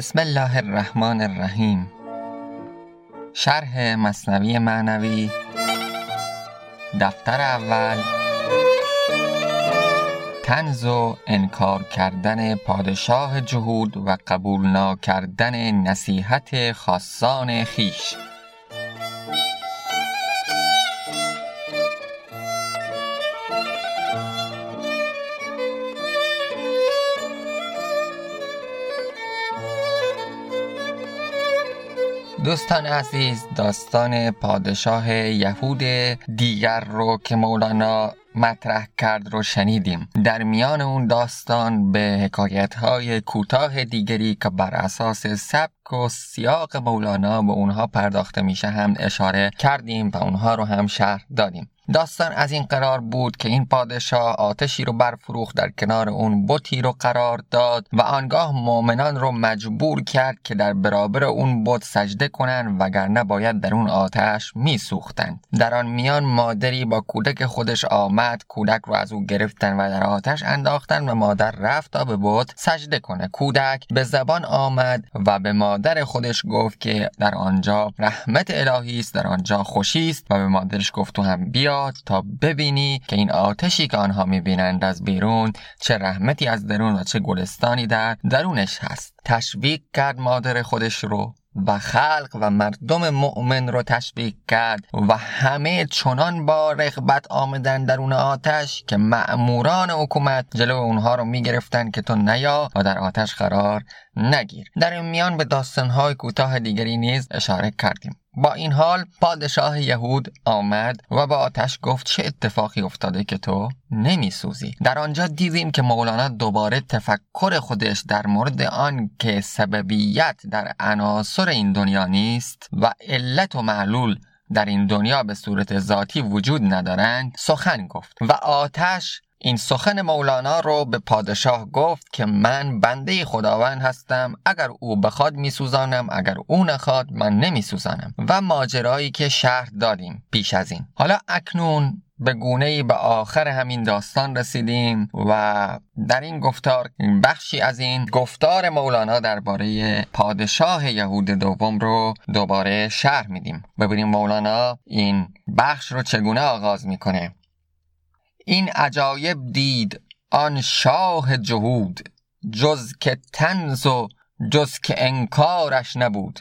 بسم الله الرحمن الرحیم. شرح مصنوی معنوی دفتر اول تنز و انکار کردن پادشاه جهود و قبول ناکردن نصیحت خاصان خیش دوستان عزیز داستان پادشاه یهود دیگر رو که مولانا مطرح کرد رو شنیدیم. در میان اون داستان به حکایت های کوتاه دیگری که بر اساس سبک و سیاق مولانا به اونها پرداخته میشه هم اشاره کردیم و اونها رو هم شرح دادیم. داستان از این قرار بود که این پادشاه آتشی رو برفروخت در کنار اون بتی رو قرار داد و آنگاه مؤمنان رو مجبور کرد که در برابر اون بت سجده کنند وگرنه باید در اون آتش میسوختند در آن میان مادری با کودک خودش آمد کودک رو از او گرفتن و در آتش انداختن و مادر رفت تا به بت سجده کنه. کودک به زبان آمد و به مادر خودش گفت که در آنجا رحمت الهی است در آنجا خوشی است و به مادرش گفت تو هم بیا. تا ببینی که این آتشی که آنها می‌بینند از بیرون چه رحمتی از درون و چه گلستانی در درونش هست. تشویق کرد مادر خودش رو و خلق و مردم مؤمن رو تشویق کرد و همه چنان با رغبت آمدن درون آتش که مأموران حکومت جلو اونها رو می‌گرفتن که تو نیا و در آتش قرار نگیر. در این میان به داستانهای کوتاه دیگری نیز اشاره کردیم. با این حال پادشاه یهود آمد و با آتش گفت چه اتفاقی افتاده که تو نمی سوزی در آنجا دیدیم که مولانا دوباره تفکر خودش در مورد آن که سببیت در عناصر این دنیا نیست و علت و معلول در این دنیا به صورت ذاتی وجود ندارند سخن گفت و آتش این سخن مولانا رو به پادشاه گفت که من بنده خداوند هستم. اگر او بخواد میسوزانم اگر او نخواد من نمیسوزانم. و ماجرایی که شهر دادیم پیش از این. حالا اکنون به گونه ای به آخر همین داستان رسیدیم و در این گفتار بخشی از این گفتار مولانا درباره پادشاه یهود دوم رو دوباره شرح میدیم. ببینیم مولانا این بخش رو چگونه آغاز می‌کنه. این عجایب دید آن شاه جهود جز که تنز و جز که انکارش نبود.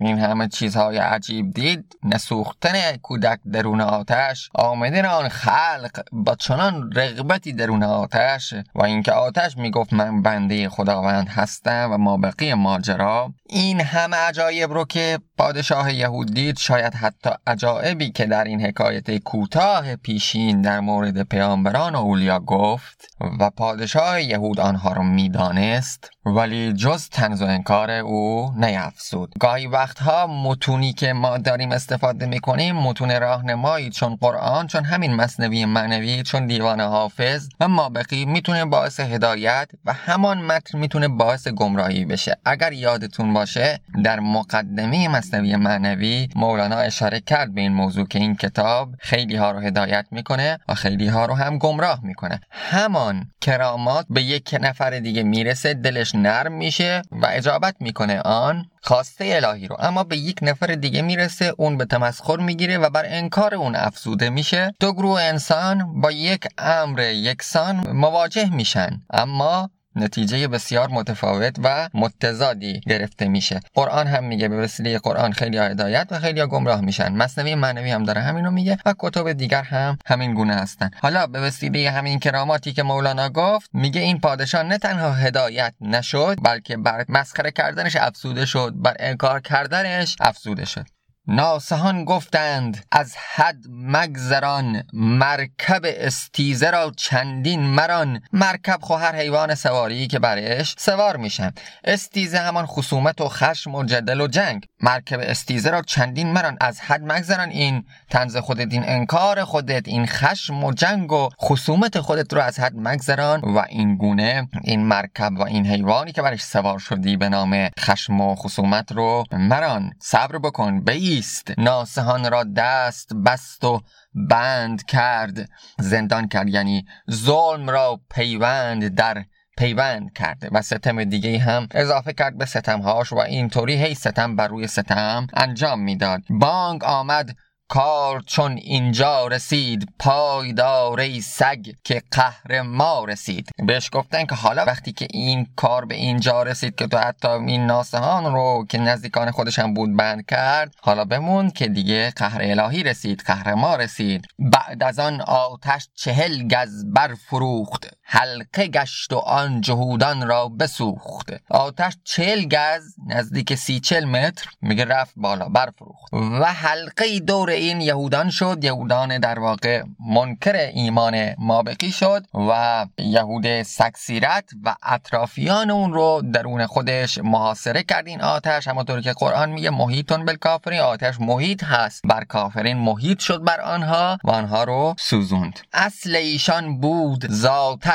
این همه چیزهای عجیب دید نسوختن کودک درون آتش آمدن آن خلق با چنان رغبتی درون آتش و اینکه آتش می‌گفت من بنده خداوند هستم و ما بقیه ماجرا. این همه عجایب رو که پادشاه یهود دید شاید حتی عجایبی که در این حکایت کوتاه پیشین در مورد پیامبران اولیا گفت و پادشاه یهود آنها رو می‌دانست. ولی جز تنز و انکار او نیفزود گاهی وقتها متونی که ما داریم استفاده می‌کنیم متون راهنمایی چون قرآن چون همین مصنوی معنوی چون دیوان حافظ و ما بقی می‌تونه باعث هدایت و همان متن می‌تونه باعث گمراهی بشه. اگر یادتون باشه در مقدمه مصنوی معنوی مولانا اشاره کرد به این موضوع که این کتاب خیلی ها رو هدایت می‌کنه و خیلی ها رو هم گمراه می‌کنه. همان کرامات به یک نفر دیگه می‌رسه دلش نرم میشه و اجابت می‌کنه آن خواسته الهی رو. اما به یک نفر دیگه می‌رسه اون به تمسخر می‌گیره و بر انکار اون افزوده میشه. دو گروه انسان با یک امر یکسان مواجه میشن. اما نتیجه بسیار متفاوت و متضادی گرفته میشه. قرآن هم میگه به وسیله قرآن خیلی هدایت و خیلی گمراه میشن. مصنوی معنوی هم داره همینو میگه و کتب دیگر هم همین گونه هستن. حالا به وسیله همین کراماتی که مولانا گفت میگه این پادشاه نه تنها هدایت نشد بلکه بر مسخره کردنش افسوده شد بر انکار کردنش افسوده شد. ناسهان گفتند از حد مگذران مرکب استیزه را چندین مران مرکب خو هر حیوان سواری که برش سوار میشن. استیزه همان خصومت و خشم و جدل و جنگ. مرکب استیزه را چندین مران از حد مگذران این تنز خودت این انکار خودت این خشم و جنگ و خصومت خودت رو از حد مگذران. و این گونه این مرکب و این حیوانی که برش سوار شدی به نام خشم و خصومت رو مران. صبر بکن بی است ناسهان را دست بست و بند کرد. زندان کرد یعنی ظلم را پیوند در پیوند کرده و ستم دیگه هم اضافه کرد به ستمهاش و اینطوری هی ستم بر روی ستم انجام می‌داد. بانگ آمد کار چون اینجا رسید پایدار سگ که قهر ما رسید. بهش گفتن که حالا وقتی که این کار به اینجا رسید که تو حتی این ناسهان رو که نزدیکان خودش هم بود بند کرد حالا بمون که دیگه قهر الهی رسید قهر ما رسید. بعد از آن آتش چهل گز بر فروخت حلقه گشت و آن جهودان را بسوخت. آتش چهل گز نزدیک سی چل متر میگه رفت بالا برفروخت. و حلقه دور این یهودان شد یهودان در واقع منکر ایمان مابقی شد و یهود سکسیرت و اطرافیان اون رو درون خودش محاصره کرد این آتش. همونطور که قرآن میگه محیطون بالکافرین. آتش محیط هست بر کافرین محیط شد بر آنها و آنها رو سوزوند. اصل ایشان بود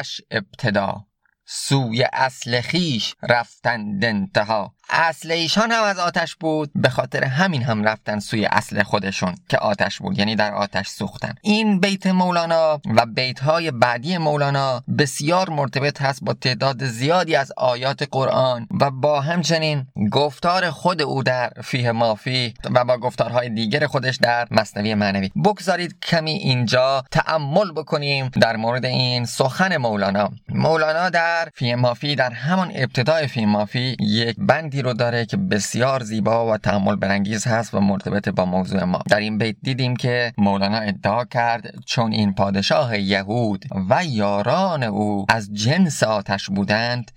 ذاتش ابتدا. سوی اصل خیش رفتند انتها. اصل ایشان هم از آتش بود به خاطر همین هم رفتن سوی اصل خودشون که آتش بود یعنی در آتش سوختن. این بیت مولانا و بیت های بعدی مولانا بسیار مرتبط هست با تعداد زیادی از آیات قرآن و با همچنین گفتار خود او در فیه مافی و با گفتارهای دیگر خودش در مصنوی معنوی. بگذارید کمی اینجا تعمل بکنیم در مورد این سخن مولانا. مولانا در فیه مافی در همان ابتدای فیه مافی یک بندی رو داره که بسیار زیبا و تحمل برانگیز هست و مرتبط با موضوع ما. در این بیت دیدیم که مولانا ادعا کرد چون این پادشاه یهود و یاران او از جنس آتش بودند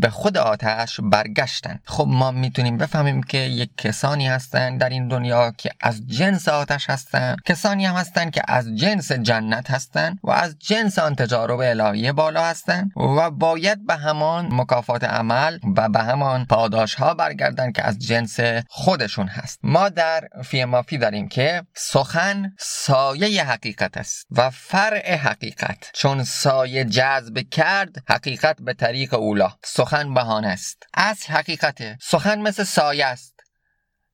به خود آتش برگشتند. خب ما می‌تونیم بفهمیم که یک کسانی هستند در این دنیا که از جنس آتش هستند کسانی هم هستند که از جنس جنت هستند و از جنس آن تجارب الهی بالا هستند و باید به همان مکافات عمل و به همان پاداش ها برگردن که از جنس خودشون هست. ما در فیمافی داریم که سخن سایه حقیقت است و فرع حقیقت. چون سایه جذب کرد حقیقت به طریق اولا. سخن بهانه است. اصل حقیقته. سخن مثل سایه است.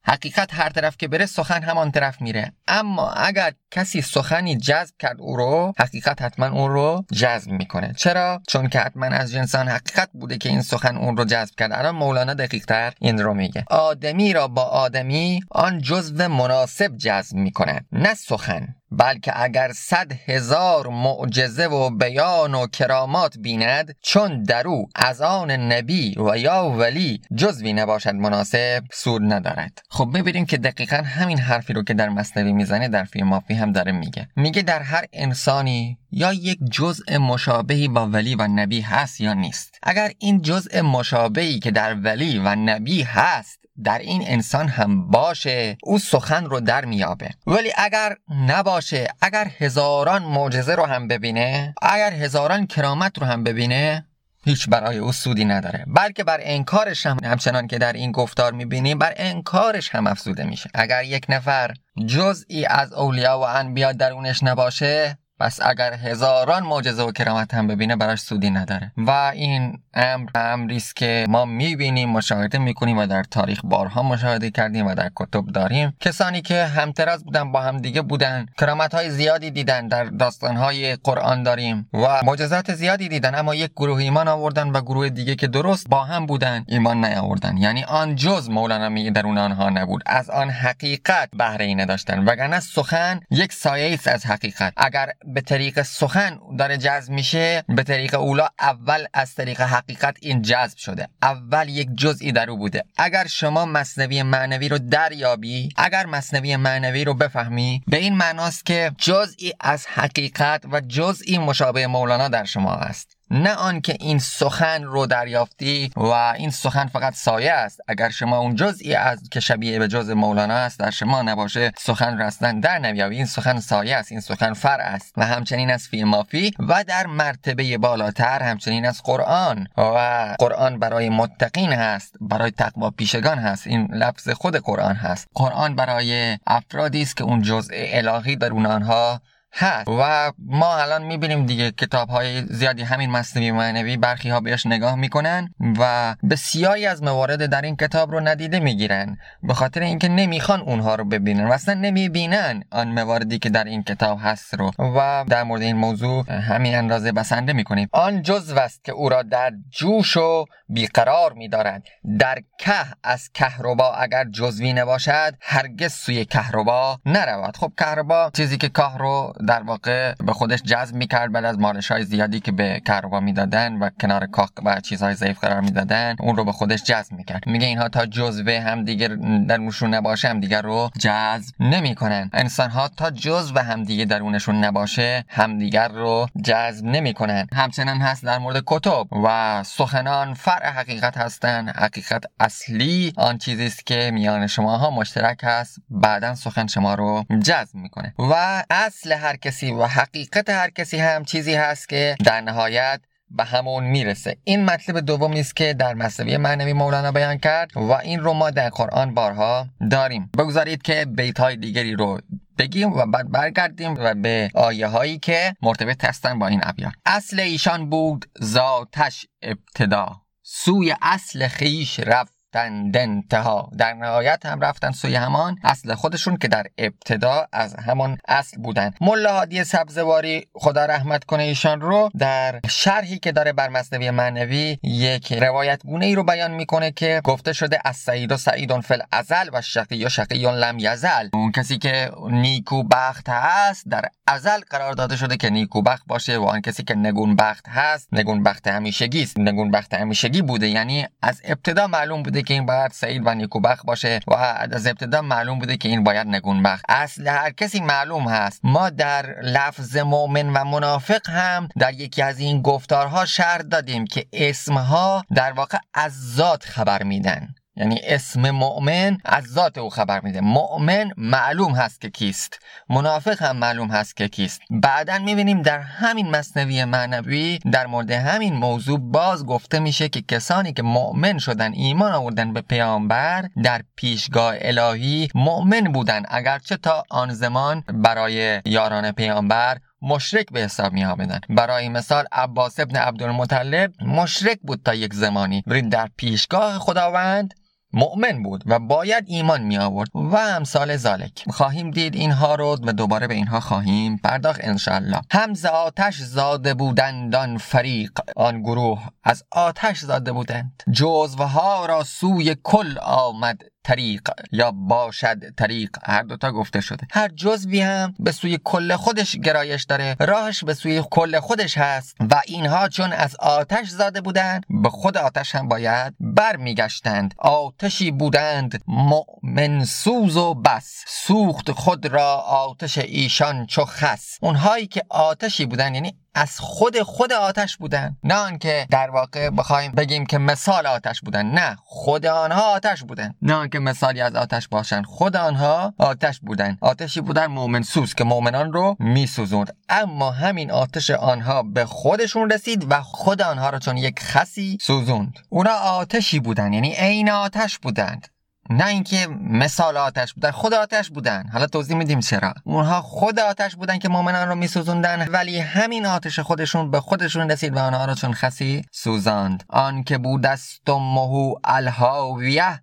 حقیقت هر طرف که بره سخن همان طرف میره. اما اگر کسی سخنی جذب کرد او رو حقیقت حتما اون رو جذب می‌کنه. چرا؟ چون که حتما از جنسان حقیقت بوده که این سخن اون رو جذب کرد. الان مولانا دقیق تر این رو میگه. آدمی را با آدمی آن جزو مناسب جذب می‌کنه نه سخن. بلکه اگر صد هزار معجزه و بیان و کرامات بیند چون درو از آن نبی و یا ولی جزوی نباشد مناسب سود ندارد. خب ببینیم که دقیقا همین حرفی رو که در مصنوی می‌زنه در فیلم مافی هم داره میگه. میگه در هر انسانی یا یک جزء مشابهی با ولی و نبی هست یا نیست. اگر این جزء مشابهی که در ولی و نبی هست در این انسان هم باشه او سخن رو در میابه. ولی اگر نباشه اگر هزاران معجزه رو هم ببینه اگر هزاران کرامت رو هم ببینه هیچ برای او سودی نداره. بلکه بر انکارش هم همچنان که در این گفتار می‌بینیم بر انکارش هم افزوده میشه. اگر یک نفر جزئی از اولیا و انبیا درونش نباشه پس اگر هزاران معجزه و کرامت هم ببینه براش سودی نداره. و این امر امری است که ما می‌بینیم مشاهده می‌کنیم و در تاریخ بارها مشاهده کردیم و در کتب داریم. کسانی که همتراز بودن با هم دیگه بودن کرامت های زیادی دیدن در داستان های قرآن داریم و معجزات زیادی دیدن اما یک گروه ایمان آوردن و گروه دیگه که درست با هم بودن ایمان نیاوردن. یعنی آن جز مولانا میگه درون آنها نبود. از آن حقیقت بهره ای نداشتن وگرنه سخن یک سایه است از حقیقت. اگر به طریق سخن داره جذب میشه به طریق اولا اول از طریق حقیقت این جذب شده. اول یک جزئی در او بوده. اگر شما مصنوی معنوی رو دریابی اگر مصنوی معنوی رو بفهمی به این معناست که جزئی از حقیقت و جزئی مشابه مولانا در شما است نه آنکه این سخن رو دریافتی و این سخن فقط سایه است. اگر شما اون جزئی از که شبیه به جز مولانا است در شما نباشه سخن رستن در نمیابی. این سخن سایه است این سخن فر است و همچنین از فیلمافی و در مرتبه بالاتر همچنین از قرآن و قرآن برای متقین هست برای تقوا پیشگان هست. این لفظ خود قرآن هست. قرآن برای افرادی است که اون جزء الهی در آنها هست و ما الان می‌بینیم دیگه کتاب های زیادی همین مصنوی معنوی برخی ها بهش نگاه می‌کنن و بسیاری از موارد در این کتاب رو ندیده می‌گیرن به خاطر اینکه نمی‌خوان اونها رو ببینن و اصلا نمی‌بینن آن مواردی که در این کتاب هست رو. و در مورد این موضوع همین اندازه بسنده می‌کنیم. آن جزو است که او را در جوش و بیقرار میدارد. در که از کهربا اگر جزوی نباشد هرگز سوی کهربا نرود. خب کهربا چیزی که کاه رو در واقع به خودش جذب می‌کرد بعد از مالش های زیادی که به کهربا می‌دادن و کنار کاه و چیزهای ضعیف قرار می‌دادن اون رو به خودش جذب می‌کرد. میگه اینها تا جزوه هم دیگر در موشون نباشه هم دیگر رو جذب نمی‌کنن. انسان ها تا جزو هم دیگه درونشون نباشه همدیگر رو جذب نمی‌کنن. همچنان هست در مورد کتب و سخنان فرع حقیقت هستن. حقیقت اصلی آن چیزی است که میان شما ها مشترک هست. بعدا سخن شما رو جذب می‌کنه. و اصل هر کسی و حقیقت هر کسی هم چیزی هست که در نهایت به همون می‌رسه. این مطلب دوم نیست که در مصنوی معنوی مولانا بیان کرد و این رو ما در قرآن بارها داریم. بگذارید که بیت های دیگری رو بگیم و بعد برگردیم و به آیه هایی که مرتبط هستن با این ابیات اصل ایشان بود ذاتش ابتدا. سوی اصل خیش رفت. رفتند انتها در نهایت هم رفتن سوی همان اصل خودشون که در ابتدا از همان اصل بودن. ملا هادی سبزواری خدا رحمت کنه ایشان رو در شرحی که داره بر مصنوی معنوی یک روایت گونه ای رو بیان می‌کنه که گفته شده از سعید و سعیدون فل ازل و شقی و شقیون لم یزل. اون کسی که نیکو بخت هست در ازل قرار داده شده که نیکو بخت باشه و آن کسی که نگون بخت هست نگون بخت همیشگی است. نگون بخت همیشگی بوده. یعنی از ابتدا معلوم بوده که این باید سعید و نیکوبخت باشه و از ابتدا معلوم بوده که این باید نگونبخت. اصل هر کسی معلوم هست. ما در لفظ مؤمن و منافق هم در یکی از این گفتارها شرط دادیم که اسمها در واقع از ذات خبر میدن. یعنی اسم مؤمن از ذات او خبر میده. مؤمن معلوم هست که کیست. منافق هم معلوم هست که کیست. بعدا می‌بینیم در همین مصنوی معنوی در مورد همین موضوع باز گفته میشه که کسانی که مؤمن شدن ایمان آوردن به پیامبر در پیشگاه الهی مؤمن بودن. اگرچه تا آن زمان برای یاران پیامبر مشرک به حساب می آمدن برای مثال عباس ابن عبدالمطلب مشرک بود تا یک زمانی. در پیشگاه خداوند مؤمن بود و باید ایمان می آورد و امثال زالک خواهیم دید اینها رو و دوباره به اینها خواهیم پرداخت انشالله هم آتش زاده بودند آن فریق آن گروه از آتش زاده بودند. جزوها را سوی کل آمد. طریق یا باشد طریق. هر دوتا گفته شده. هر جزوی هم به سوی کل خودش گرایش داره. راهش به سوی کل خودش هست. و اینها چون از آتش زاده بودند به خود آتش هم باید برمیگشتند. آتشی بودند مؤمن سوز و بس. سوخت خود را آتش ایشان چو خس. اونهایی که آتشی بودن یعنی از خود خود آتش بودن. نه آنکه در واقع بخوایم بگیم که مثال آتش بودن. نه خود آنها آتش بودن. نه آنکه مثالی از آتش باشن. خود آنها آتش بودن. آتشی بودن مؤمن سوز که مؤمنان رو میسوزوند. اما همین آتش آنها به خودشون رسید و خود آنها رو چون یک خسی سوزوند. اونا آتشی بودن. یعنی عین آتش بودند. نه اینکه مثال آتش بودن خود آتش بودن. حالا توضیح میدیم چرا. اونها خود آتش بودن که مؤمنان رو میسوزوندن ولی همین آتش خودشون به خودشون رسید و آنها رو چون خسی سوزاند. آن که بودست مهو الهاویه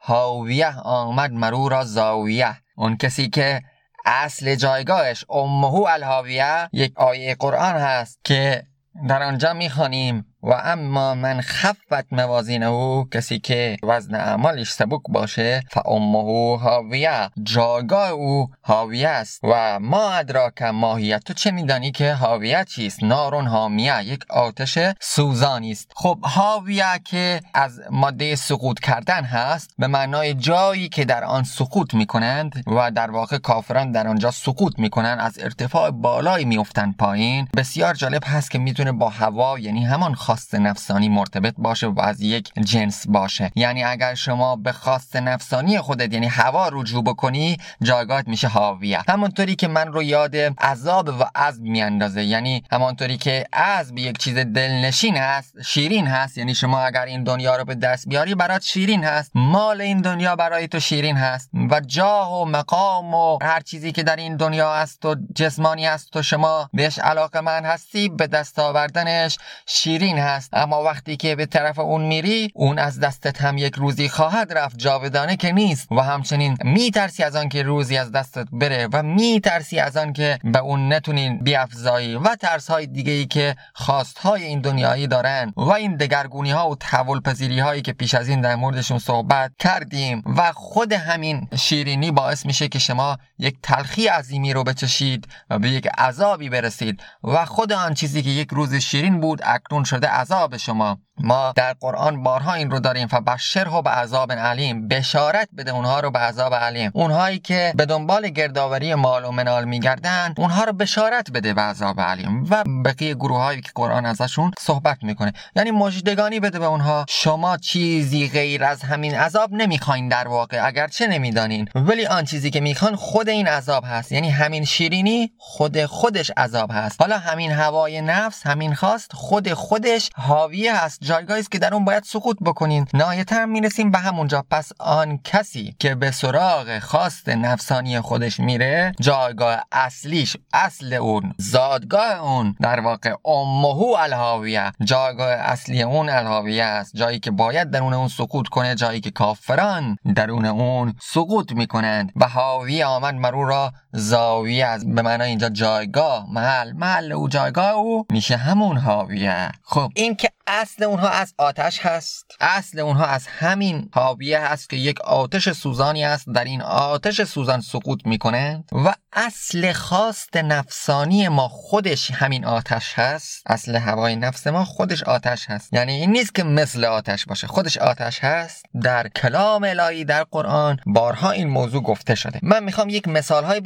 هاویه آمد مرو را زاویه. اون کسی که اصل جایگاهش امهو الهاویه یک آیه قرآن هست که در آنجا می‌خوانیم. و اما من خفت موازین او کسی که وزن اعمالش سبک باشه فامه هاویه جاگاه او هاویه است. و ما ادراک ماهیت تو چه میدانی که هاویه چیست؟ نارون هامیه یک آتش سوزانی است. خب هاویه که از ماده سقوط کردن هست به معنای جایی که در آن سقوط می‌کنند و در واقع کافران در آنجا سقوط می‌کنند از ارتفاع بالایی میفتند پایین. بسیار جالب هست که می‌تونه با هوا یعنی همان خواست نفسانی مرتبط باشه و از یک جنس باشه. یعنی اگر شما به خواست نفسانی خودت یعنی هوا رجوع بکنی جایگاهت میشه حاویه همونطوری که من رو یاد عذاب و عذب میاندازه. یعنی همانطوری که عذب یک چیز دلنشین هست شیرین هست. یعنی شما اگر این دنیا رو به دست بیاری برات شیرین هست. مال این دنیا برای تو شیرین هست. و جاه و مقام و هر چیزی که در این دنیا هست و جسمانی هست و شما بهش علاقه من هستی به دست آوردنش شیرین هست. اما وقتی که به طرف اون میری اون از دستت هم یک روزی خواهد رفت جاودانه که نیست. و همچنین میترسی از آن که روزی از دستت بره و میترسی از آن که به اون نتونین بیافزایی و ترس های دیگه ای که خواست های این دنیایی دارن. و این دگرگونی ها و تحول پذیری هایی که پیش از این در موردشون صحبت کردیم. و خود همین شیرینی باعث میشه که شما یک تلخی عظیمی رو بچشید و به یک عذابی برسید. و خود آن چیزی که یک روز شیرین بود اکنون شده عذاب شما. ما در قرآن بارها این رو داریم فبشره به عذاب علیم بشارت بده اونها رو به عذاب علیم. اونهایی که به دنبال گردآوری مال و منال میگردن اونها رو بشارت بده به عذاب علیم. و بقیه گروه هایی که قرآن ازشون صحبت می‌کنه. یعنی مجدگانی بده به اونها. شما چیزی غیر از همین عذاب نمی‌خواین در واقع اگرچه نمی‌دانین. ولی آن چیزی که می‌خوان خود این عذاب هست. یعنی همین شیرینی خود خودش عذاب هست. حالا همین هوای نفس همین خواست خود خودش حاویه هست. جایگاهی است که در اون باید سقوط بکنین. نهایتا می‌رسیم به همونجا. پس آن کسی که به سراغ خواست نفسانی خودش میره جایگاه اصلیش اصل اون زادگاه اون در واقع امهو الهاویه. جایگاه اصلی اون الهاویه است. جایی که باید درون اون سقوط کنه جایی که کافران درون اون سقوط می‌کنند. و حاوی آمد مرو را زاویه از به معنای اینجا جایگاه محل. محل او جایگاه او میشه همون حاویه. خب این که اصل اونها از آتش هست. اصل اونها از همین حاویه هست که یک آتش سوزانی است. در این آتش سوزان سقوط می‌کنند و اصل خواست نفسانی ما خودش همین آتش هست. اصل هوای نفس ما خودش آتش هست. یعنی این نیست که مثل آتش باشه. خودش آتش هست. در کلام الهی در قرآن بارها این موضوع گفته شده. من می‌خوام یک مثال های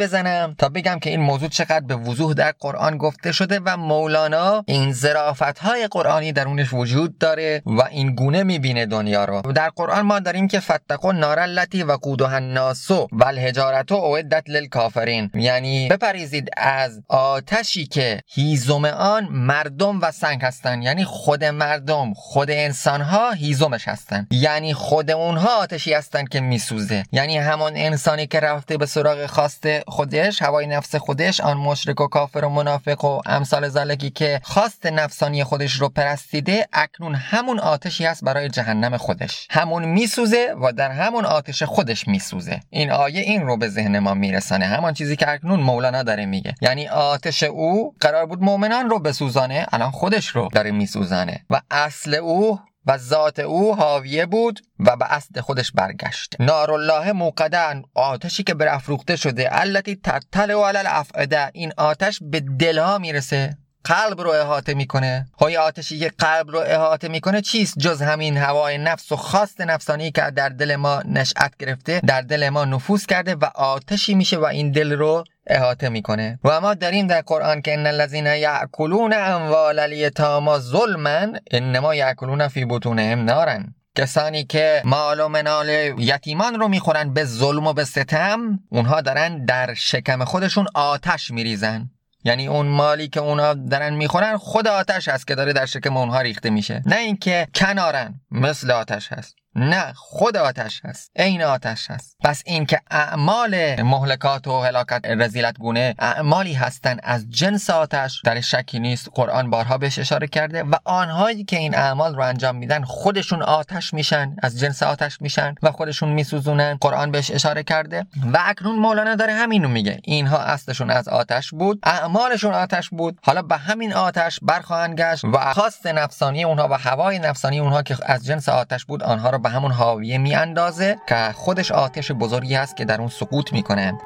تا بگم که این موضوع چقدر به وضوح در قرآن گفته شده و مولانا این ظرافت های قرآنی درونش وجود داره و این گونه می‌بینه دنیا رو. در قرآن ما داریم که فتقو نار التي وقودها الناس والحجارة اعدت للکافرین. یعنی بپریزید از آتشی که هیزم آن مردم و سنگ هستن. یعنی خود مردم خود انسان ها هیزمش هستن. یعنی خود اونها آتشی هستن که میسوزه. یعنی همان انسانی که رفته به سراغ خواست خودش هوای نفس خودش آن مشرک و کافر و منافق و امثال زلکی که خواست نفسانی خودش رو پرستیده اکنون همون آتشی هست برای جهنم خودش. همون میسوزه و در همون آتش خودش میسوزه. این آیه این رو به ذهن ما میرسانه. همان چیزی که اکنون مولانا داره میگه. یعنی آتش او قرار بود مؤمنان رو بسوزانه الان خودش رو داره میسوزانه. و اصل او و ذات او حاویه بود و به اصل خودش برگشت. نارالله موقدن آتشی که برافروخته شده التي تطلع علی الافعده. این آتش به دلها می‌رسه. قلب رو احاطه می‌کنه. های آتشی که قلب رو احاطه می‌کنه چیست؟ جز همین هوای نفس و خواست نفسانی که در دل ما نشأت گرفته در دل ما نفوذ کرده و آتشی میشه و این دل رو احاطه می‌کنه. و ما داریم در قرآن که ان الذين یاکلون اموال الیتاما ظلما انما یاکلون فی بطونهم نارن کسانی که مال و منال یتیمان رو می‌خورن به ظلم و به ستم اونها دارن در شکم خودشون آتش میریزن. یعنی اون مالی که اونا دارن می‌خورن خود آتش هست که داره در شکم اونها ریخته میشه. نه اینکه کنارن مثل آتش هست. نه خود آتش هست عین آتش هست. پس این که اعمال مهلکات و هلاکت رزیلت گونه اعمالی هستند از جنس آتش در شکی نیست قرآن بارها بهش اشاره کرده و آنهایی که این اعمال رو انجام میدن خودشون آتش میشن از جنس آتش میشن و خودشون میسوزونن قرآن بهش اشاره کرده. و اکنون مولانا داره همینو میگه اینها اصلشون از آتش بود اعمالشون آتش بود. حالا به همین آتش برخواهند گشت و خواست نفسانی اونها و هوای نفسانی اونها که از جنس آتش بود آنها رو به همون حاویه میاندازه که خودش آتش بزرگی هست که در اون سقوط می‌کنه.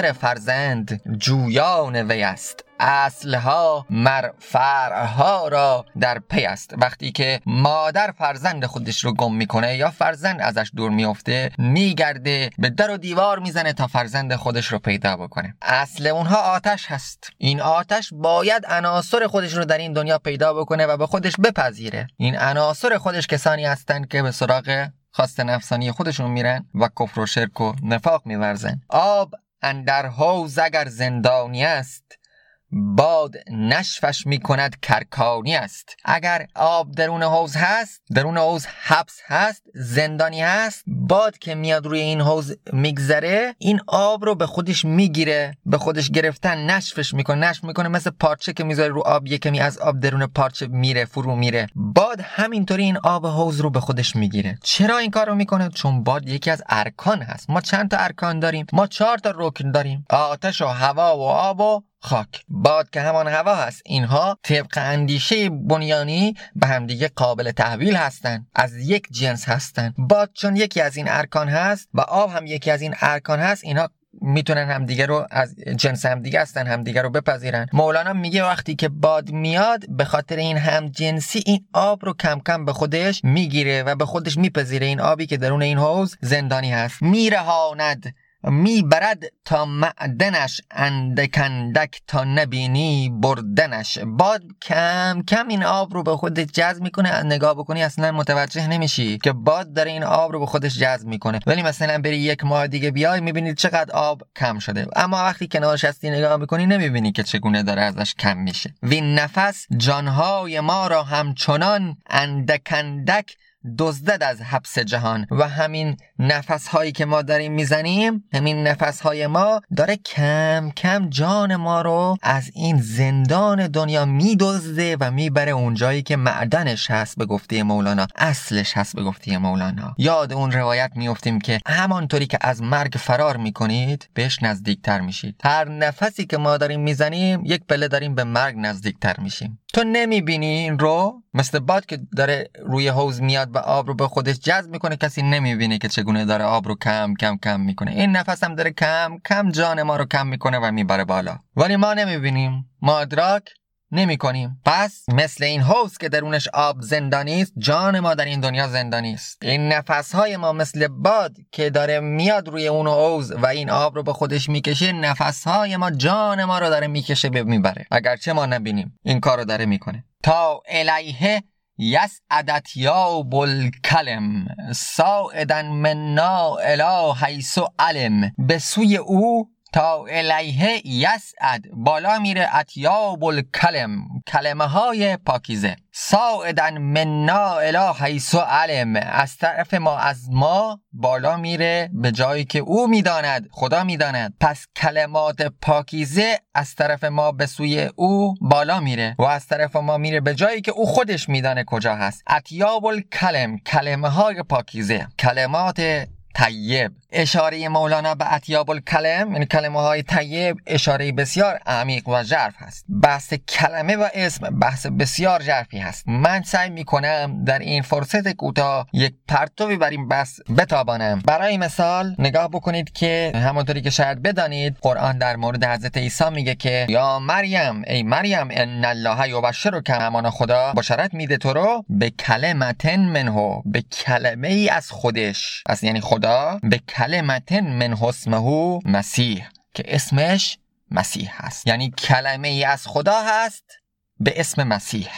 مادر فرزند جویان وی است. اصلها مر فرعها را در پی است. وقتی که مادر فرزند خودش رو گم می‌کنه یا فرزند ازش دور میفته میگرده به در و دیوار می‌زنه تا فرزند خودش رو پیدا بکنه. اصل اونها آتش هست. این آتش باید عناصر خودش رو در این دنیا پیدا بکنه و به خودش بپذیره. این عناصر خودش کسانی هستند که به سراغ خواست نفسانی خودشون میرن و کفر و شرک و نفاق میورزن. آب اندر حوز اگر زندانی است باد نشفش می کند کرکانی است. اگر آب درون حوز هست درون حوز حبس هست زندانی هست باد که میاد روی این حوز میگذره این آب رو به خودش می‌گیره به خودش گرفتن نشفش می‌کنه نشف می‌کنه مثل پارچه که می‌ذاره رو آب یکمی از آب درون پارچه میره فرو میره. باد همینطوری این آب حوز رو به خودش می‌گیره. چرا این کار رو می‌کنه؟ چون باد یکی از ارکان هست. ما چند تا ارکان داریم. ما چهار تا رکن داریم. آتش و هوا و آب و خاک. باد که همان هوا هست اینها طبق اندیشه بنیانی به همدیگه قابل تحویل هستند. از یک جنس هستند. باد چون یکی از این ارکان هست و آب هم یکی از این ارکان هست اینها می‌تونن همدیگه رو از جنس همدیگه هستن همدیگه رو بپذیرن. مولانا میگه وقتی که باد میاد به خاطر این هم جنسی این آب رو کم کم به خودش می‌گیره و به خودش میپذیره. این آبی که درون این حوز زندانی هست. میرهاند. می‌برد تا معدنش اندکندک تا نبینی بردنش. باد کم کم این آب رو به خود جذب می‌کنه. نگاه بکنی اصلا متوجه نمیشی که باد داره این آب رو به خودش جذب می‌کنه. ولی مثلا بری یک ماه دیگه بیای می‌بینید چقدر آب کم شده. اما وقتی کنارش هستی نگاه می‌کنی نمی‌بینی که چگونه داره ازش کم میشه. وین نفس جانهای ما را همچنان اندکندک دزدد از حبس جهان و همین نفس هایی که ما داریم می‌زنیم همین نفس های ما داره کم کم جان ما رو از این زندان دنیا میدزده و می‌بره اونجایی که معدنش هست به گفته مولانا. اصلش هست به گفته مولانا. یاد اون روایت میفتیم که همانطوری که از مرگ فرار می‌کنید بهش نزدیکتر میشید. هر نفسی که ما داریم می‌زنیم یک پله داریم به مرگ نزدیکتر میشیم. تو نمی‌بینی این رو؟ مثل باد که داره روی حوز میاد و آب رو به خودش جذب می‌کنه کسی نمی‌بینه که چگونه داره آب رو کم کم کم می‌کنه. این نفس هم داره کم کم جان ما رو کم می‌کنه و می‌بره بالا. ولی ما نمی‌بینیم. ما ادراک نمی کنیم پس مثل این حوز که درونش آب زندانی است جان ما در این دنیا زندانی است. این نفس های ما مثل باد که داره میاد روی اون حوز و این آب رو به خودش می‌کشه نفس های ما جان ما رو داره می‌کشه به می‌بره. اگرچه ما نبینیم این کار رو داره می‌کنه. تا الیه یسعدت یا کلم ساعدن منا الی حیث علم. به سوی او تا الیه یسعد بالا میره اتیاب الکلم کلمه های پاکیزه. ساعدن منا الی حیث علم. از طرف ما از ما بالا میره به جایی که او می‌داند خدا می‌داند. پس کلمات پاکیزه از طرف ما به سوی او بالا میره و از طرف ما میره به جایی که او خودش میدانه کجا هست. اتیاب الکلم کلمه های پاکیزه. کلمات طیب. اشاره مولانا به اتیاب الکلم یعنی کلمه های طیب اشاره بسیار عمیق و ژرف هست. بحث کلمه و اسم بحث بسیار ژرفی هست. من سعی می کنم در این فرصت کوتاه یک پرتوی بر این بحث بتابانم. برای مثال نگاه بکنید که همونطوری که شاید بدانید قرآن در مورد حضرت عیسی میگه که یا مریم ای مریم ان الله یبشر که همان خدا بشارت میده تو رو به کلمتن منه به کلمه ای از خودش. از یعنی خدا به کلمتن من حسمه مسیح که اسمش مسیح هست. یعنی کلمه ای از خدا هست به اسم مسیح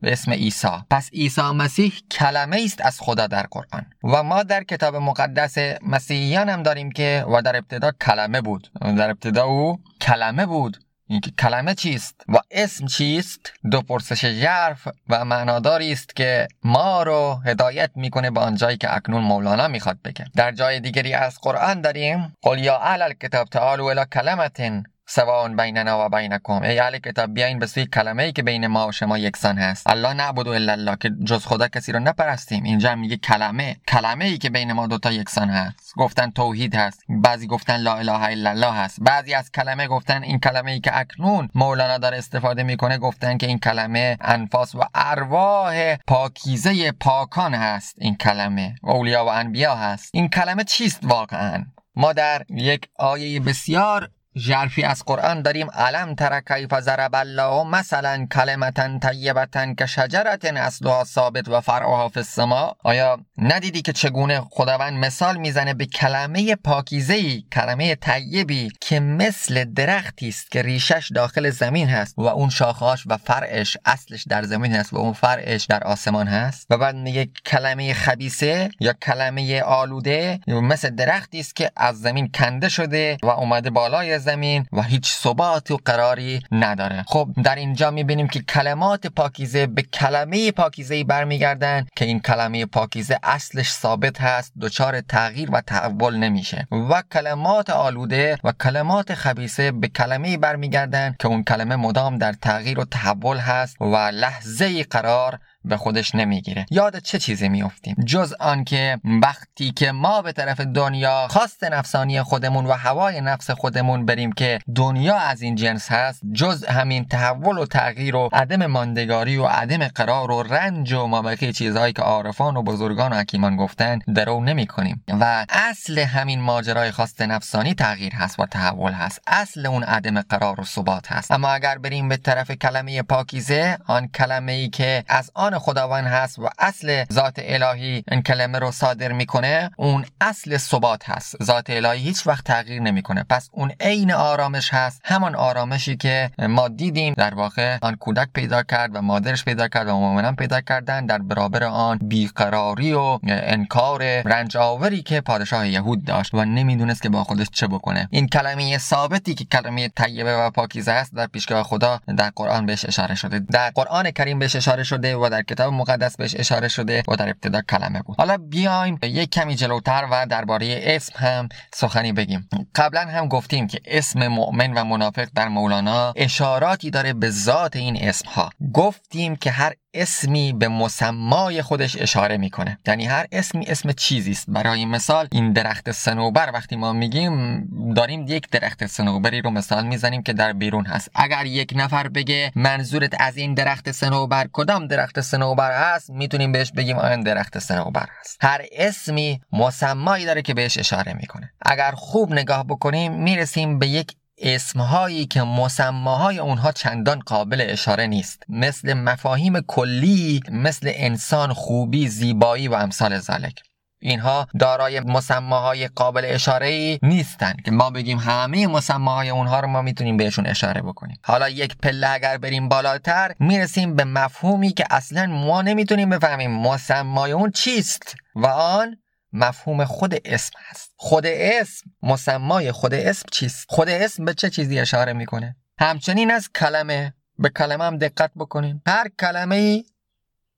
به اسم عیسی. پس عیسی مسیح کلمه است از خدا در قرآن. و ما در کتاب مقدس مسیحیان هم داریم که و در ابتدا کلمه بود. در ابتدا او کلمه بود. اینکه کلمه چیست و اسم چیست دو پرسش ژرف و معناداری است که ما رو هدایت می‌کنه به آنجایی که اکنون مولانا می‌خواد بگه. در جای دیگری از قرآن داریم قل یا اهل الکتاب تعالوا الی کلمتن سواء بیننا و بینکم. ای اهل کتاب بیاین به سوی کلمه ای که بین ما و شما یکسان هست. الله نعبد الا الله که جز خدا کسی رو نپرستیم. اینجا میگه کلمه. کلمه ای که بین ما دوتا یکسان هست. گفتن توحید هست. بعضی گفتن لا اله الا الله هست. بعضی از کلمه گفتن این کلمه ای که اکنون مولانا داره استفاده می‌کنه گفتن که این کلمه انفاس و ارواح پاکیزه پاکان هست. این کلمه اولیا و انبیا هست. این کلمه چیست واقعا؟ ما در یک آیه بسیار ژرفی از قرآن داریم. علم تر کیف ضرب الله مثلا کلمتا طیبتا که شجرت اصلها ثابت و فرعها فی السما آیا ندیدی که چگونه خداوند مثال می‌زنه به کلمه پاکیزه کلمه طیبی که مثل درختی است که ریشش داخل زمین هست و اون شاخهاش و فرعش اصلش در زمین هست و اون فرعش در آسمان هست؟ و بعد میگه کلمه خبیسه یا کلمه آلوده مثل درختی است که از زمین کنده شده و اومده بالای زمین و هیچ ثبات و قراری نداره. خب در اینجا می‌بینیم که کلمات پاکیزه به کلمه پاکیزه برمیگردن که این کلمه پاکیزه اصلش ثابت هست دچار تغییر و تحول نمیشه. و کلمات آلوده و کلمات خبیسه به کلمه برمیگردن که اون کلمه مدام در تغییر و تحول هست و لحظه قرار به خودش نمی‌گیره. یاد چه چیزی میافتیم؟ جز آنکه وقتی که ما به طرف دنیا خواست نفسانی خودمون و هوای نفس خودمون بریم که دنیا از این جنس هست جز همین تحول و تغییر و عدم ماندگاری و عدم قرار و رنج و مابقی چیزهایی که عارفان و بزرگان و حکیمان گفتن درو نمی کنیم و اصل همین ماجرای خواست نفسانی تغییر هست و تحول هست. اصل اون عدم قرار و ثبات هست. اما اگر بریم به طرف کلمه پاکیزه آن کلمه ای که از آن خداوند هست و اصل ذات الهی این کلمه رو صادر می‌کنه اون اصل ثبات هست. ذات الهی هیچ وقت تغییر نمی‌کنه. پس اون عین آرامش هست. همان آرامشی که ما دیدیم در واقع آن کودک پیدا کرد و مادرش پیدا کرد و مؤمنان پیدا کردن در برابر آن بیقراری و انکار رنج آوری که پادشاه یهود داشت و نمی‌دونست که با خودش چه بکنه. این کلمه ثابتی که کلمه طیبه و پاکیزه است در پیشگاه خدا در قرآن بهش اشاره شده. در قرآن کریم بهش اشاره شده و کتاب مقدس بهش اشاره شده و در ابتدا کلمه بود. حالا بیایم یک کمی جلوتر و درباره اسم هم سخنی بگیم. قبلا هم گفتیم که اسم مؤمن و منافق در مولانا اشاراتی داره به ذات این اسم ها گفتیم که هر اسمی به مسمای خودش اشاره می‌کنه. یعنی هر اسمی اسم چیزی است برای مثال این درخت سنوبر وقتی ما میگیم داریم یک درخت سنوبری رو مثال می‌زنیم که در بیرون هست. اگر یک نفر بگه منظورت از این درخت سنوبر کدام درخت سنوبر هست می‌تونیم بهش بگیم آن درخت سنوبر هست. هر اسمی مسمایی داره که بهش اشاره می‌کنه. اگر خوب نگاه بکنیم می‌رسیم به یک اسمهایی که مسماهای اونها چندان قابل اشاره نیست. مثل مفاهیم کلی مثل انسان خوبی زیبایی و امثال ذلک. اینها دارای مسماهای قابل اشاره ای نیستند که ما بگیم همه مسماهای اونها رو ما می‌تونیم بهشون اشاره بکنیم. حالا یک پله اگر بریم بالاتر می‌رسیم به مفهومی که اصلا ما نمی‌تونیم بفهمیم مسمای اون چیست و آن مفهوم خود اسم هست. خود اسم مسمای خود اسم چیست؟ خود اسم به چه چیزی اشاره می‌کنه؟ همچنین از کلمه. به کلمه هم دقت بکنیم. هر کلمه ای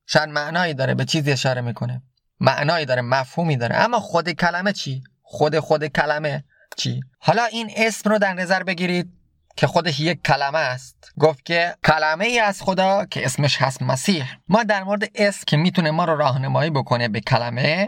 شاید معنایی داره به چیزی اشاره می‌کنه. معنایی داره مفهومی داره. اما خود کلمه چی؟ خود خود کلمه چی؟ حالا این اسم رو در نظر بگیرید که خودش یک کلمه است. گفت که کلمه ای از خدا که اسمش هست مسیح. ما در مورد اسم که می‌تونه ما رو راهنمایی بکنه به کلمه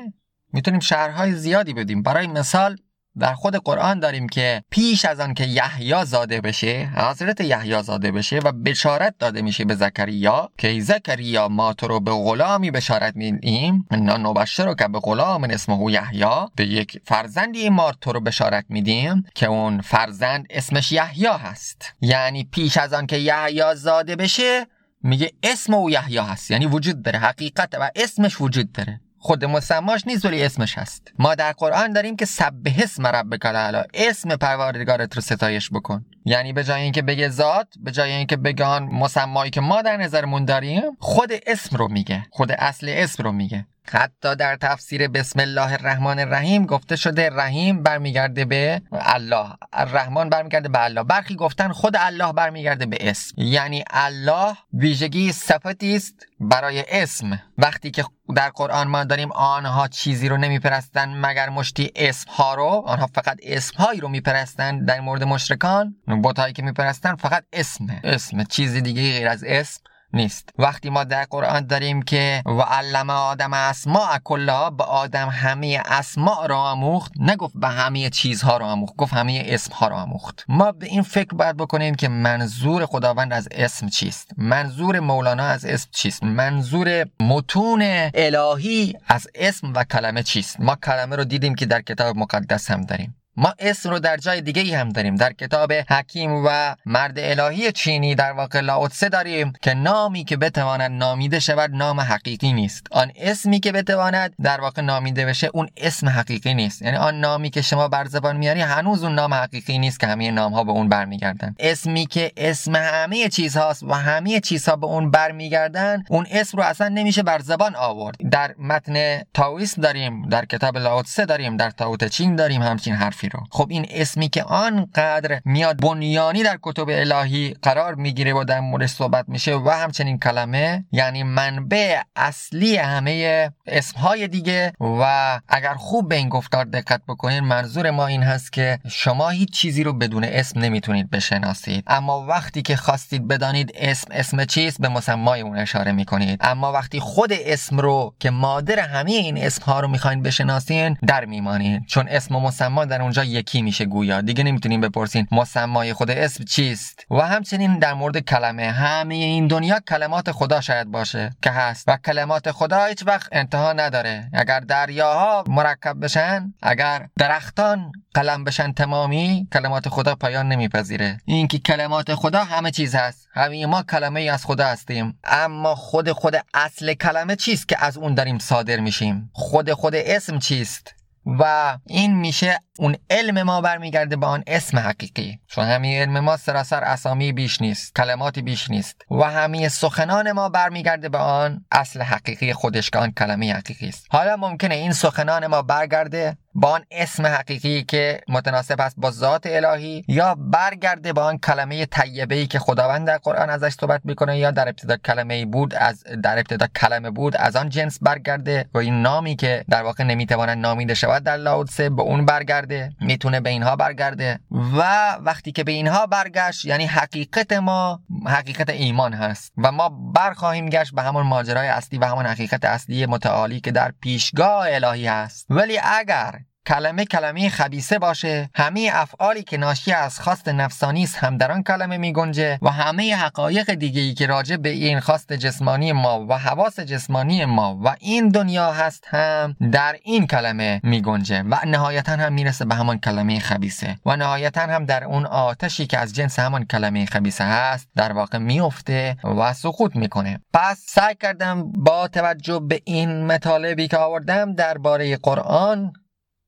می‌تونیم شهرهای زیادی بدیم. برای مثال در خود قرآن داریم که پیش از آن که یحیی زاده بشه حضرت یحیی زاده بشه و بشارت داده میشه به زکریا که زکریا ما تو رو به غلامی بشارت میدیم انا نبشر رو که به غلام اسمه یحیی. به یک فرزندی ما تو رو بشارت میدیم که اون فرزند اسمش یحیی هست. یعنی پیش از آن که یحیی زاده بشه میگه اسم او یحیی هست. یعنی وجود داره حقیقت و اسمش وجود داره. خود مسماش نیست ولی اسمش هست. ما در قرآن داریم که سبح اسم ربک الاعلی اسم پروردگارت رو ستایش بکن. یعنی به جای اینکه بگه ذات به جای اینکه بگه آن مسمایی که ما در نظرمون داریم خود اسم رو میگه. خود اصل اسم رو میگه. حتی در تفسیر بسم الله الرحمن الرحیم گفته شده رحیم برمیگرده به الله. الرحمن برمیگرده به الله. برخی گفتن خود الله برمیگرده به اسم. یعنی الله ویژگی صفتی است برای اسم. وقتی که در قرآن ما داریم آنها چیزی رو نمیپرستن مگر مشتی اسم ها رو آنها فقط اسم هایی رو میپرستن در مورد مشرکان. بتایی که میپرستن فقط اسم اسم. چیزی دیگه غیر از اسم. نیست. وقتی ما در قرآن داریم که و علم آدم اسماء کلها به آدم همه اسماء را آموخت نگفت به همه چیزها را آموخت گفت همه اسمها را آموخت. ما به این فکر باید بکنیم که منظور خداوند از اسم چیست؟ منظور مولانا از اسم چیست؟ منظور متون الهی از اسم و کلمه چیست؟ ما کلمه رو دیدیم که در کتاب مقدس هم داریم. ما اسم رو در جای دیگه ای هم داریم. در کتاب حکیم و مرد الهی چینی در واقع لاوتسه داریم که نامی که بتواند نامیده شود نام حقیقی نیست. آن اسمی که بتواند در واقع نامیده بشه اون اسم حقیقی نیست. یعنی آن نامی که شما بر زبان میاری هنوز اون نام حقیقی نیست که همه نام ها به اون برمیگردن. اسمی که اسم همه چیز هاست و همه چیزها به اون برمیگردن اون اسم رو اصلا نمیشه بر زبان آورد. در متن تاویسم داریم در کتاب لاوتسه داریم در تاوت چین داریم همچین حرفی رو. خب این اسمی که آنقدر میاد بنیانی در کتب الهی قرار می‌گیره و در مورد صحبت میشه و همچنین کلمه یعنی منبع اصلی همه اسمهای دیگه و اگر خوب به این گفتار دقت بکنید منظور ما این هست که شما هیچ چیزی رو بدون اسم نمی‌تونید بشناسید. اما وقتی که خواستید بدانید اسم اسم چیست به مسمای اون اشاره می‌کنید. اما وقتی خود اسم رو که مادر همه این اسم ها رو می‌خواین بشناسین در میمانید. چون اسم و مسما در اونجا یکی میشه گویا. دیگه نمی‌تونین بپرسین مسمای خود اسم چیست. و همچنین در مورد کلمه همه این دنیا کلمات خدا شاید باشه که هست. و کلمات خدا هیچ وقت انتها نداره. اگر دریاها مرکب بشن اگر درختان قلم بشن تمامی کلمات خدا پایان نمیپذیره. این که کلمات خدا همه چیز هست. همه ما کلمه ای از خدا هستیم. اما خود خود اصل کلمه چیست که از اون داریم صادر میشیم؟ خود خود اسم چیست؟ و این میشه اون علم ما برمیگرده به آن اسم حقیقی. چون همه علم ما سراسر اسامی بیش نیست کلماتی بیش نیست و همه سخنان ما برمیگرده به آن اصل حقیقی خودش که آن کلمه حقیقی است. حالا ممکنه این سخنان ما برگرده با آن اسم حقیقی که متناسب است با ذات الهی یا برگرده با آن کلمه طیبه ای که خداوند در قرآن ازش صحبت می‌کنه یا در ابتدا کلمه بود از در ابتدا کلمه بود از آن جنس برگرده و این نامی که در واقع نمی‌تواند نامیده شود در لاودسه به اون برگرده می‌تونه به اینها برگرده و وقتی که به اینها برگشت یعنی حقیقت ما حقیقت ایمان هست و ما برخواهیم گشت به همون ماجرای اصلی و همون حقیقت اصلی متعالی که در پیشگاه الهی هست. ولی اگر کلمه کلمه خبیسه باشه. همه افعالی که ناشی از خواست نفسانی است هم در آن کلمه می گنجه و همه حقایق دیگه ای که راجع به این خواست جسمانی ما و حواس جسمانی ما و این دنیا هست هم در این کلمه می گنجه و نهایتا هم می‌رسه به همان کلمه خبیسه و نهایتا هم در اون آتشی که از جنس همان کلمه خبیسه هست در واقع میفته و سقوط می‌کنه. پس سعی کردم با توجه به این مطالبی که آوردم درباره قرآن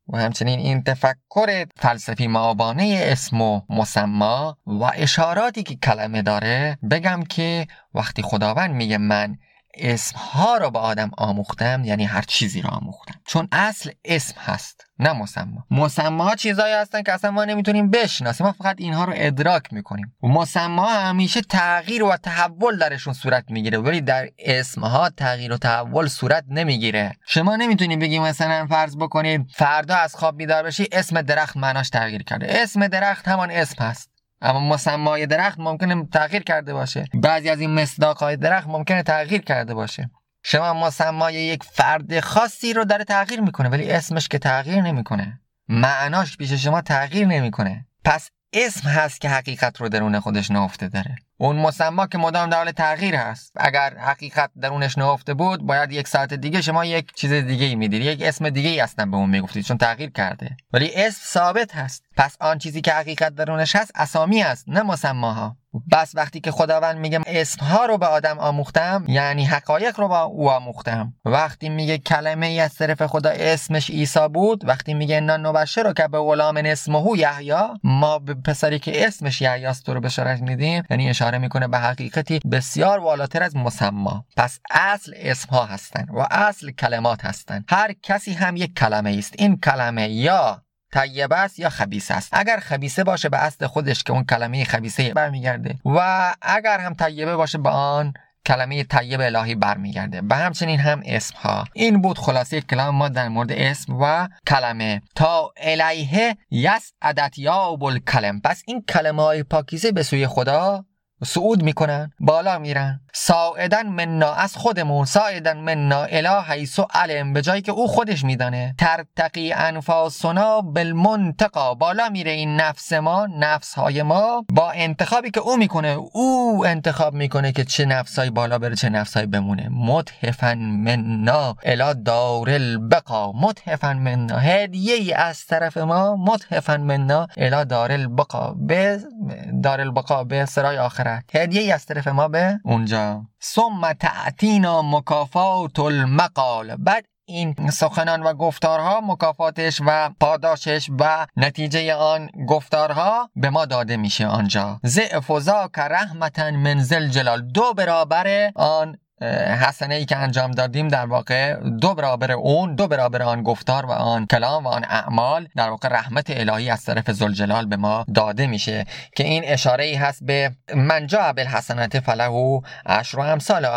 و همچنین این تفکر فلسفی معابانه اسم و مسما و اشاراتی که کلمه داره بگم که وقتی خداوند میگه من اسمها رو به آدم آموختم یعنی هر چیزی رو آموختم. چون اصل اسم هست نه مسما مسما چیزایی هستن که اصلا ما نمی‌تونیم بشناسیم ما فقط اینها رو ادراک می‌کنیم. و مسما همیشه تغییر و تحول درشون صورت می‌گیره ولی در اسمها تغییر و تحول صورت نمی‌گیره. شما نمی‌تونی بگی مثلا فرض بکنید فردا از خواب بیدار بشی اسم درخت معناش تغییر کرده. اسم درخت همان اسم هست. اما مسمای درخت ممکنه تغییر کرده باشه. بعضی از این مصداقهای درخت ممکنه تغییر کرده باشه. شما مسمای یک فرد خاصی رو داره تغییر می‌کنه ولی اسمش که تغییر نمی‌کنه. معناش پیش شما تغییر نمی‌کنه. پس اسم هست که حقیقت رو درون خودش نهفته داره. اون مسما که مدام در حال تغییر هست. اگر حقیقت درونش نهفته بود باید یک ساعت دیگه شما یک چیز دیگه ای می‌دید یک اسم دیگه ای اصلا به اون می‌گفتید چون تغییر کرده. ولی اسم ثابت هست. پس آن چیزی که حقیقت درونش هست اسامی است نه مسماها. بس وقتی که خداوند میگه اسمها رو به آدم آموختم یعنی حقایق رو با او آموختم. وقتی میگه کلمه ای از طرف خدا اسمش عیسی بود وقتی میگه نه نبشه رو که به غلام اسمه یحیی ما به پسری که اسمش یحیی است رو بشارت میدیم یعنی اشاره می‌کنه به حقیقتی بسیار والاتر از مسما. پس اصل اسمها هستند و اصل کلمات هستند هر کسی هم یک کلمه است. این کلمه یا طیبه است یا خبیث است؟ اگر خبیثه باشه به اصل خودش که اون کلمه خبیثه برمیگرده و اگر هم طیبه باشه به آن کلمه طیب الهی برمیگرده. و همچنین هم اسم ها این بود خلاصه کلام ما در مورد اسم و کلمه. تا الیه یس عدت یا کلم پس این کلمه های پاکیزه به سوی خدا صعود می‌کنن بالا میرن. ساعدن منا از خودمون ساعدن منا اله حیث علم به جایی که او خودش میدانه. ترتقی انفاسنا بالمنتقا بالا میره این نفس ما نفس های ما. با انتخابی که او می‌کنه او انتخاب می‌کنه که چه نفسای بالا بره چه نفسای بمونه. متحفن منا الا دار البقا متحفن منا هدیه ای از طرف ما متحفن منا الا دار البقا به دار البقا به سرای آخرت هدیه ای از طرف ما به اونجا. ثم تعتینا مکافات المقال. بعد این سخنان و گفتارها مکافاتش و پاداشش و نتیجه آن گفتارها به ما داده میشه آنجا. ضعف و که رحمتا من جلال دو برابر آن حسنه ای که انجام دادیم در واقع دو برابر اون دو برابر آن گفتار و آن کلام و آن اعمال در واقع رحمت الهی از طرف زلجلال به ما داده میشه که این اشاره ای هست به من جا بالحسنت فله و عشر و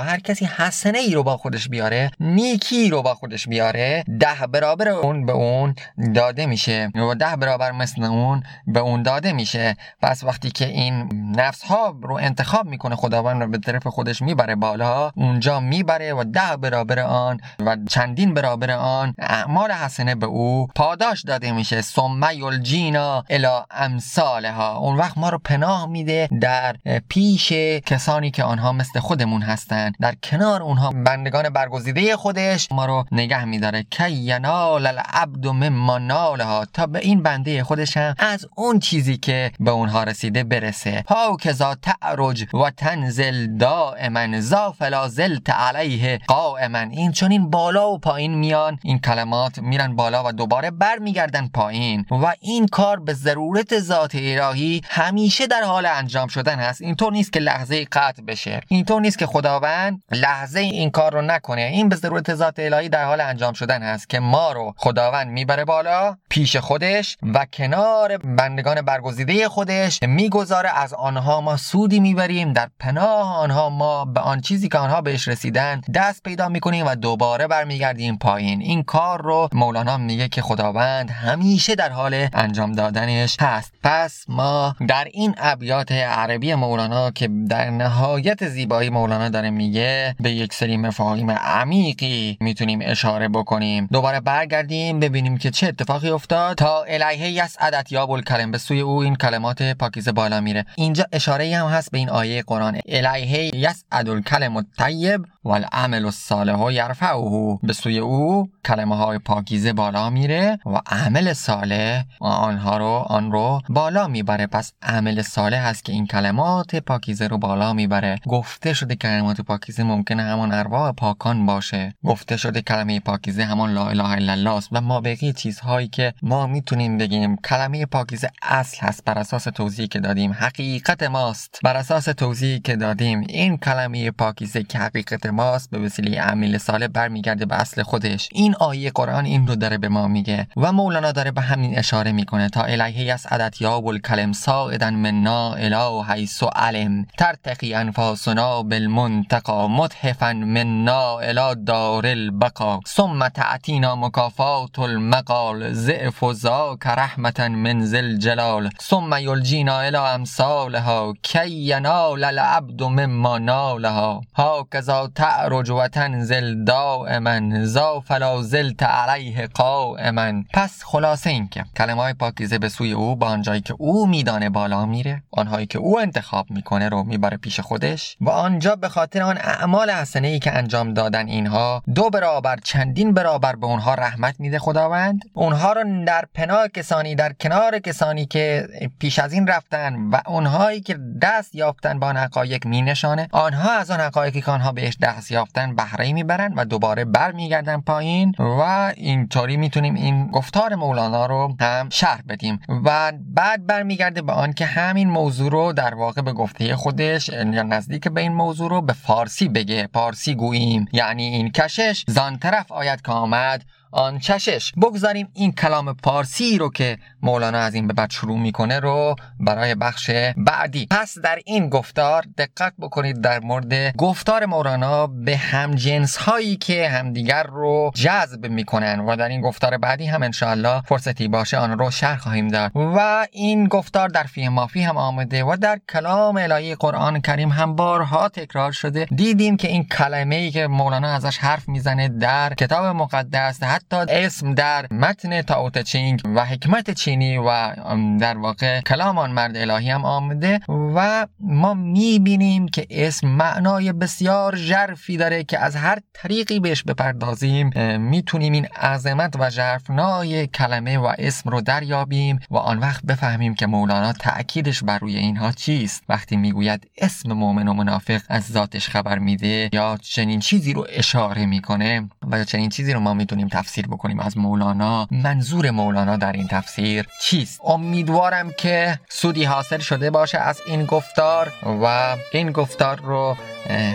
هر کسی حسنه ای رو با خودش بیاره نیکی رو با خودش بیاره ده برابر اون به اون داده میشه و ده برابر مثل اون به اون داده میشه. پس وقتی که این نفس ها رو انتخاب می‌کنه خداوند رو به طرف خودش می‌بره بالا اونجا می‌بره و ده برابر آن و چندین برابر آن اعمال حسنه به او پاداش داده میشه. ثم یلجینا الی امثالها. اون وقت ما رو پناه میده در پیش کسانی که آنها مثل خودمون هستند. در کنار اونها بندگان برگزیده خودش ما رو نگه میداره. کی ینال العبد مما نالها. تا به این بنده خودش هم از اون چیزی که به اونها رسیده برسه. پاکزا تعرج و تنزل دائما زا زلت علیه قائما. این چون این بالا و پایین میان. این کلمات میرن بالا و دوباره برمیگردن پایین. و این کار به ضرورت ذات الهی همیشه در حال انجام شدن هست اینطور نیست که لحظه قطع بشه. اینطور نیست که خداوند لحظه این کار رو نکنه. این به ضرورت ذات الهی در حال انجام شدن هست که ما رو خداوند می‌بره بالا پیش خودش و کنار بندگان برگزیده خودش می‌گذاره. از آنها ما سودی می‌بریم. در پناه آنها ما به آن چیزی که آنها بهش رسیدن دست پیدا می‌کنیم و دوباره برمیگردیم پایین. این کار رو مولانا میگه که خداوند همیشه در حال انجام دادنش هست. پس ما در این ابیات عربی مولانا که در نهایت زیبایی مولانا داره میگه به یک سری مفاهیم عمیقی می‌تونیم اشاره بکنیم. دوباره برگردیم ببینیم که چه اتفاقی افتاد. تا الیه یسعدت یا الکلم به سوی او این کلمات پاکیزه بالا میره. اینجا اشاره هم هست به این آیه قرآن. الیه یسعد الکلم الطیب و العمل الصالح یرفعه به سوی او کلمه های پاکیزه بالا میره و عمل صالح آنها رو آن رو بالا می‌بره. پس عمل صالح هست که این کلمات پاکیزه رو بالا می‌بره. گفته شده کلمات پاکیزه ممکنه همان ارواح پاکان باشه. گفته شده کلمه پاکیزه همان لا اله الا الله است و ما بقیه چیزهایی که ما می‌تونیم بگیم کلمه پاکیزه اصل هست بر اساس توضیحی که دادیم. حقیقت ماست. بر اساس توضیحی که دادیم این کلمه پاکیزه که حقیقت ماست به وسیله عمل صالح برمیگرده به اصل خودش. این آیه قرآن این رو داره به ما میگه و مولانا داره به همین اشاره می‌کنه تا الهی عدت یا الکلم ساعدا منا اله حیث علم ترتقی انفاسنا بالمنتقا متحفا منا الی دار البقا ثم تعتینا مکافات المقال ضعف و ذاک رحمتا من ذل جلال ثم یلجینا الی امثالها کی ینال العبد مما نالها. هاکذا تعرج و تنزل دائما ذا فلا زلت علیه قائما. پس خلاصه این که کلمه های پاکیزه به سوی او با آنجایی که او میدانه بالا میره آنهایی که او انتخاب می‌کنه رو می‌بره پیش خودش و آنجا به خاطر آن اعمال حسنه ای که انجام دادن اینها دو برابر چندین برابر به اونها رحمت میده خداوند. اونها رو در پناه کسانی در کنار کسانی که پیش از این رفتن و اونهایی که دست یافتن با آن حقایق مینشانه آنها از آن حقایقی که آنها بهش دست یافتن بهره می‌برن و دوباره برمیگردن پایین و اینطوری می‌تونیم این گفتار مولانا رو هم شرح بدیم و بعد برمیگرده به آن که همین موضوع رو در واقع به گفته خودش یا نزدیک به این موضوع رو به فارسی بگه فارسی گوییم. یعنی این کشش زان طرف آید که آمد آن چشش. بگذاریم این کلام پارسی رو که مولانا از این به بعد شروع می‌کنه رو برای بخش بعدی. پس در این گفتار دقت بکنید در مورد گفتار مولانا به همجنس هایی که همدیگر رو جذب می‌کنن و در این گفتار بعدی هم انشاءالله فرصتی باشه آن رو شرح خواهیم داد. و این گفتار در فیه مافی هم آمده و در کلام الهی قرآن کریم هم بارها تکرار شده. دیدیم که این کلمه ای که مولانا ازش حرف می‌زنه در کتاب مقدس حتی اسم در متن تاوت چینگ و حکمت چینی و در واقع کلام آن مرد الهی هم آمده و ما می‌بینیم که اسم معنای بسیار ژرفی داره که از هر طریقی بهش بپردازیم می‌تونیم این عظمت و ژرفنای کلمه و اسم رو دریابیم و آن وقت بفهمیم که مولانا تأکیدش بر روی اینها چیست. وقتی می‌گوید اسم مؤمن و منافق از ذاتش خبر میده یا چنین چیزی رو اشاره می‌کنه و یا چنین چیزی رو ما می‌تونیم تفسیر بکنیم از مولانا. منظور مولانا در این تفسیر چیست؟ امیدوارم که سودی حاصل شده باشه از این گفتار و این گفتار رو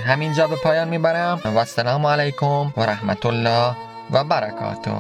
همینجا به پایان می‌برم. و السلام علیکم و رحمت الله و برکاته.